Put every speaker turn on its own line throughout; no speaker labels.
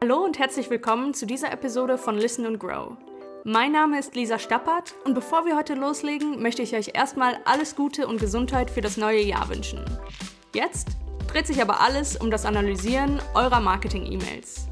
Hallo und herzlich willkommen zu dieser Episode von Listen and Grow. Mein Name ist Lisa Stappert und bevor wir heute loslegen, möchte ich euch erstmal alles Gute und Gesundheit für das neue Jahr wünschen. Jetzt dreht sich aber alles um das Analysieren eurer Marketing-E-Mails.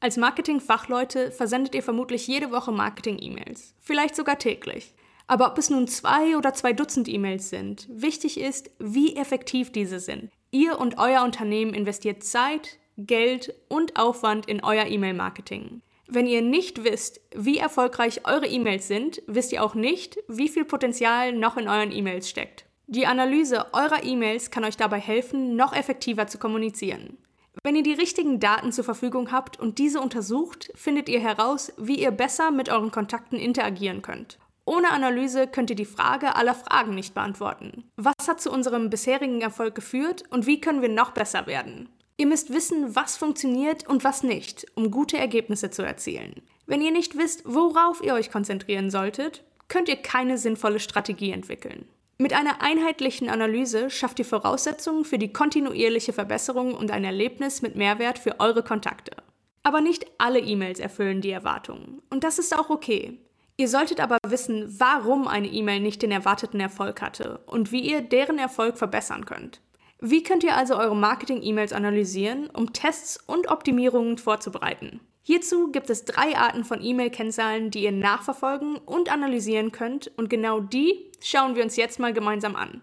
Als Marketing-Fachleute versendet ihr vermutlich jede Woche Marketing-E-Mails, vielleicht sogar täglich. Aber ob es nun zwei oder zwei Dutzend E-Mails sind, wichtig ist, wie effektiv diese sind. Ihr und euer Unternehmen investiert Zeit, Geld und Aufwand in euer E-Mail-Marketing. Wenn ihr nicht wisst, wie erfolgreich eure E-Mails sind, wisst ihr auch nicht, wie viel Potenzial noch in euren E-Mails steckt. Die Analyse eurer E-Mails kann euch dabei helfen, noch effektiver zu kommunizieren. Wenn ihr die richtigen Daten zur Verfügung habt und diese untersucht, findet ihr heraus, wie ihr besser mit euren Kontakten interagieren könnt. Ohne Analyse könnt ihr die Frage aller Fragen nicht beantworten. Was hat zu unserem bisherigen Erfolg geführt und wie können wir noch besser werden? Ihr müsst wissen, was funktioniert und was nicht, um gute Ergebnisse zu erzielen. Wenn ihr nicht wisst, worauf ihr euch konzentrieren solltet, könnt ihr keine sinnvolle Strategie entwickeln. Mit einer einheitlichen Analyse schafft ihr Voraussetzungen für die kontinuierliche Verbesserung und ein Erlebnis mit Mehrwert für eure Kontakte. Aber nicht alle E-Mails erfüllen die Erwartungen. Und das ist auch okay. Ihr solltet aber wissen, warum eine E-Mail nicht den erwarteten Erfolg hatte und wie ihr deren Erfolg verbessern könnt. Wie könnt ihr also eure Marketing-E-Mails analysieren, um Tests und Optimierungen vorzubereiten? Hierzu gibt es drei Arten von E-Mail-Kennzahlen, die ihr nachverfolgen und analysieren könnt und genau die schauen wir uns jetzt mal gemeinsam an.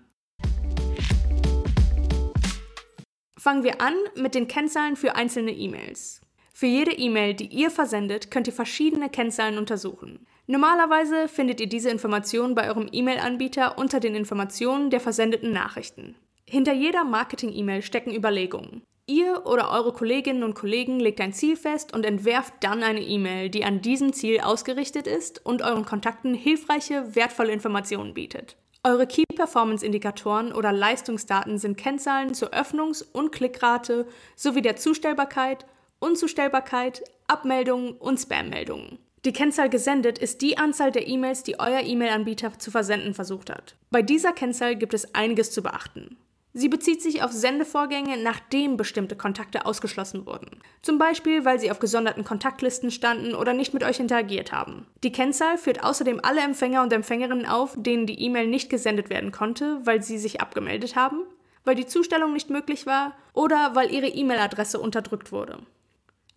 Fangen wir an mit den Kennzahlen für einzelne E-Mails. Für jede E-Mail, die ihr versendet, könnt ihr verschiedene Kennzahlen untersuchen. Normalerweise findet ihr diese Informationen bei eurem E-Mail-Anbieter unter den Informationen der versendeten Nachrichten. Hinter jeder Marketing-E-Mail stecken Überlegungen. Ihr oder eure Kolleginnen und Kollegen legt ein Ziel fest und entwerft dann eine E-Mail, die an diesem Ziel ausgerichtet ist und euren Kontakten hilfreiche, wertvolle Informationen bietet. Eure Key Performance Indikatoren oder Leistungsdaten sind Kennzahlen zur Öffnungs- und Klickrate sowie der Zustellbarkeit, Unzustellbarkeit, Abmeldungen und Spam-Meldungen. Die Kennzahl gesendet ist die Anzahl der E-Mails, die euer E-Mail-Anbieter zu versenden versucht hat. Bei dieser Kennzahl gibt es einiges zu beachten. Sie bezieht sich auf Sendevorgänge, nachdem bestimmte Kontakte ausgeschlossen wurden. Zum Beispiel, weil sie auf gesonderten Kontaktlisten standen oder nicht mit euch interagiert haben. Die Kennzahl führt außerdem alle Empfänger und Empfängerinnen auf, denen die E-Mail nicht gesendet werden konnte, weil sie sich abgemeldet haben, weil die Zustellung nicht möglich war oder weil ihre E-Mail-Adresse unterdrückt wurde.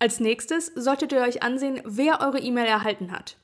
Als nächstes solltet ihr euch ansehen, wer eure E-Mail erhalten hat.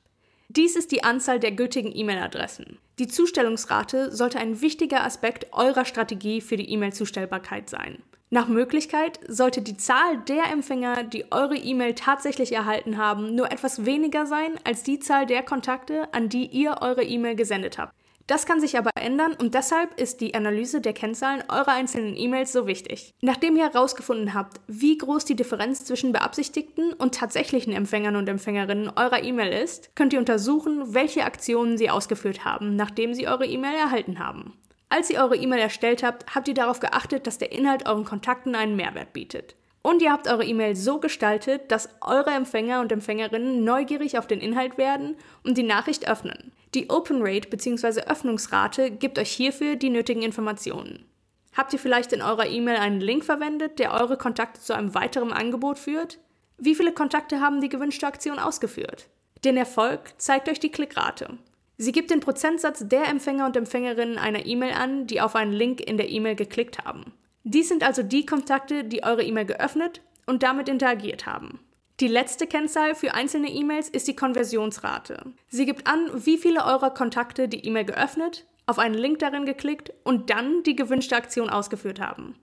Dies ist die Anzahl der gültigen E-Mail-Adressen. Die Zustellungsrate sollte ein wichtiger Aspekt eurer Strategie für die E-Mail-Zustellbarkeit sein. Nach Möglichkeit sollte die Zahl der Empfänger, die eure E-Mail tatsächlich erhalten haben, nur etwas weniger sein als die Zahl der Kontakte, an die ihr eure E-Mail gesendet habt. Das kann sich aber ändern und deshalb ist die Analyse der Kennzahlen eurer einzelnen E-Mails so wichtig. Nachdem ihr herausgefunden habt, wie groß die Differenz zwischen beabsichtigten und tatsächlichen Empfängern und Empfängerinnen eurer E-Mail ist, könnt ihr untersuchen, welche Aktionen sie ausgeführt haben, nachdem sie eure E-Mail erhalten haben. Als ihr eure E-Mail erstellt habt, habt ihr darauf geachtet, dass der Inhalt euren Kontakten einen Mehrwert bietet. Und ihr habt eure E-Mail so gestaltet, dass eure Empfänger und Empfängerinnen neugierig auf den Inhalt werden und die Nachricht öffnen. Die Open Rate bzw. Öffnungsrate gibt euch hierfür die nötigen Informationen. Habt ihr vielleicht in eurer E-Mail einen Link verwendet, der eure Kontakte zu einem weiteren Angebot führt? Wie viele Kontakte haben die gewünschte Aktion ausgeführt? Den Erfolg zeigt euch die Klickrate. Sie gibt den Prozentsatz der Empfänger und Empfängerinnen einer E-Mail an, die auf einen Link in der E-Mail geklickt haben. Dies sind also die Kontakte, die eure E-Mail geöffnet und damit interagiert haben. Die letzte Kennzahl für einzelne E-Mails ist die Konversionsrate. Sie gibt an, wie viele eurer Kontakte die E-Mail geöffnet, auf einen Link darin geklickt und dann die gewünschte Aktion ausgeführt haben.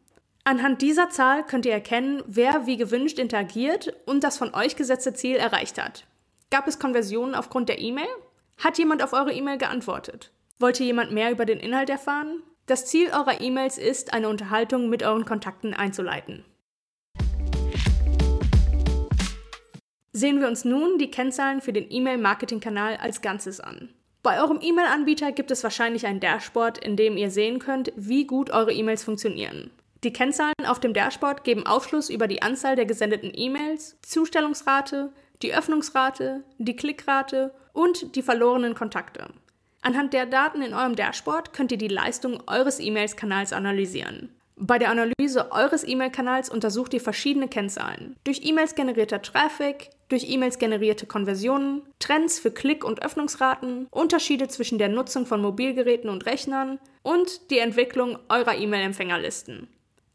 Anhand dieser Zahl könnt ihr erkennen, wer wie gewünscht interagiert und das von euch gesetzte Ziel erreicht hat. Gab es Konversionen aufgrund der E-Mail? Hat jemand auf eure E-Mail geantwortet? Wollte jemand mehr über den Inhalt erfahren? Das Ziel eurer E-Mails ist, eine Unterhaltung mit euren Kontakten einzuleiten. Sehen wir uns nun die Kennzahlen für den E-Mail-Marketing-Kanal als Ganzes an. Bei eurem E-Mail-Anbieter gibt es wahrscheinlich ein Dashboard, in dem ihr sehen könnt, wie gut eure E-Mails funktionieren. Die Kennzahlen auf dem Dashboard geben Aufschluss über die Anzahl der gesendeten E-Mails, Zustellungsrate, die Öffnungsrate, die Klickrate und die verlorenen Kontakte. Anhand der Daten in eurem Dashboard könnt ihr die Leistung eures E-Mails-Kanals analysieren. Bei der Analyse eures E-Mail-Kanals untersucht ihr verschiedene Kennzahlen. Durch E-Mails generierter Traffic, durch E-Mails generierte Konversionen, Trends für Klick- und Öffnungsraten, Unterschiede zwischen der Nutzung von Mobilgeräten und Rechnern und die Entwicklung eurer E-Mail-Empfängerlisten.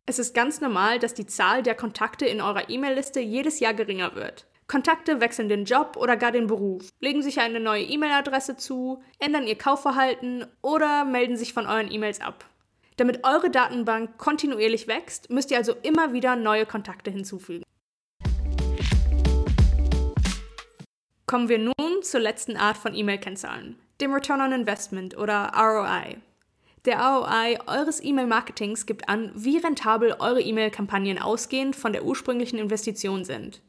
Es ist ganz normal, dass die Zahl der Kontakte in eurer E-Mail-Liste jedes Jahr geringer wird. Kontakte wechseln den Job oder gar den Beruf, legen sich eine neue E-Mail-Adresse zu, ändern ihr Kaufverhalten oder melden sich von euren E-Mails ab. Damit eure Datenbank kontinuierlich wächst, müsst ihr also immer wieder neue Kontakte hinzufügen. Kommen wir nun zur letzten Art von E-Mail-Kennzahlen, dem Return on Investment oder ROI. Der ROI eures E-Mail-Marketings gibt an, wie rentabel eure E-Mail-Kampagnen ausgehend von der ursprünglichen Investition sind.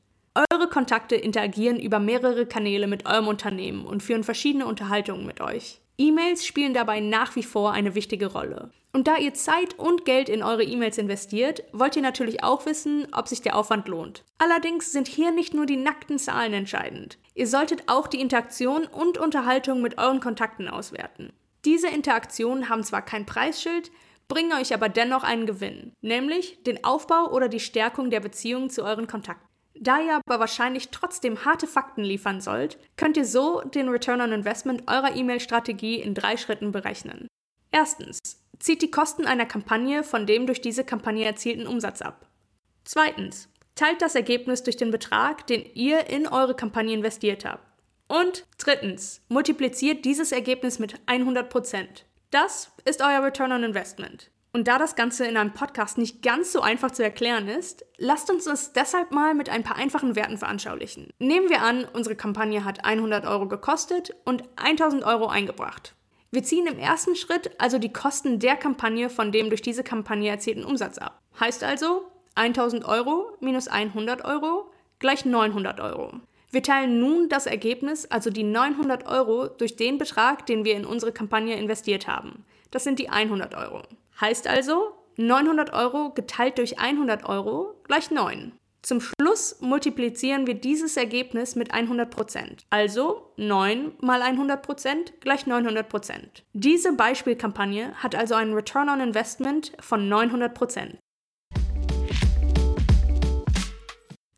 Eure Kontakte interagieren über mehrere Kanäle mit eurem Unternehmen und führen verschiedene Unterhaltungen mit euch. E-Mails spielen dabei nach wie vor eine wichtige Rolle. Und da ihr Zeit und Geld in eure E-Mails investiert, wollt ihr natürlich auch wissen, ob sich der Aufwand lohnt. Allerdings sind hier nicht nur die nackten Zahlen entscheidend. Ihr solltet auch die Interaktion und Unterhaltung mit euren Kontakten auswerten. Diese Interaktionen haben zwar kein Preisschild, bringen euch aber dennoch einen Gewinn, nämlich den Aufbau oder die Stärkung der Beziehung zu euren Kontakten. Da ihr aber wahrscheinlich trotzdem harte Fakten liefern sollt, könnt ihr so den Return on Investment eurer E-Mail-Strategie in drei Schritten berechnen. Erstens, zieht die Kosten einer Kampagne von dem durch diese Kampagne erzielten Umsatz ab. Zweitens, teilt das Ergebnis durch den Betrag, den ihr in eure Kampagne investiert habt. Und drittens, multipliziert dieses Ergebnis mit 100%. Das ist euer Return on Investment. Und da das Ganze in einem Podcast nicht ganz so einfach zu erklären ist, lasst uns das deshalb mal mit ein paar einfachen Werten veranschaulichen. Nehmen wir an, unsere Kampagne hat 100 Euro gekostet und 1000 Euro eingebracht. Wir ziehen im ersten Schritt also die Kosten der Kampagne von dem durch diese Kampagne erzielten Umsatz ab. Heißt also 1000 Euro minus 100 Euro gleich 900 Euro. Wir teilen nun das Ergebnis, also die 900 Euro, durch den Betrag, den wir in unsere Kampagne investiert haben. Das sind die 100 Euro. Heißt also, 900 Euro geteilt durch 100 Euro gleich 9. Zum Schluss multiplizieren wir dieses Ergebnis mit 100%. Also 9 mal 100% gleich 900%. Diese Beispielkampagne hat also einen Return on Investment von 900%.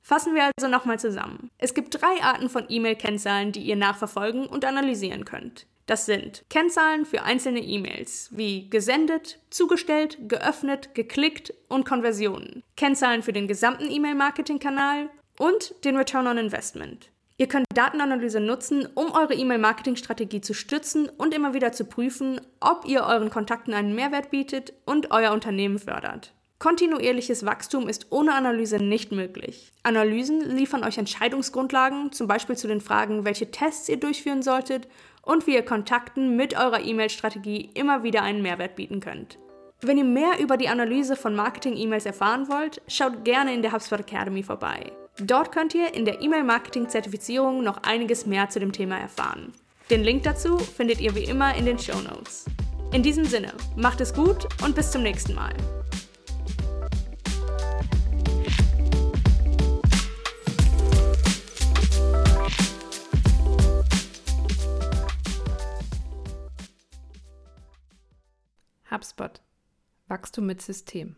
Fassen wir also nochmal zusammen. Es gibt drei Arten von E-Mail-Kennzahlen, die ihr nachverfolgen und analysieren könnt. Das sind Kennzahlen für einzelne E-Mails wie gesendet, zugestellt, geöffnet, geklickt und Konversionen. Kennzahlen für den gesamten E-Mail-Marketing-Kanal und den Return on Investment. Ihr könnt Datenanalyse nutzen, um eure E-Mail-Marketing-Strategie zu stützen und immer wieder zu prüfen, ob ihr euren Kontakten einen Mehrwert bietet und euer Unternehmen fördert. Kontinuierliches Wachstum ist ohne Analyse nicht möglich. Analysen liefern euch Entscheidungsgrundlagen, zum Beispiel zu den Fragen, welche Tests ihr durchführen solltet und wie ihr Kontakten mit eurer E-Mail-Strategie immer wieder einen Mehrwert bieten könnt. Wenn ihr mehr über die Analyse von Marketing-E-Mails erfahren wollt, schaut gerne in der HubSpot Academy vorbei. Dort könnt ihr in der E-Mail-Marketing-Zertifizierung noch einiges mehr zu dem Thema erfahren. Den Link dazu findet ihr wie immer in den Show Notes. In diesem Sinne, macht es gut und bis zum nächsten Mal.
Wachstum mit System.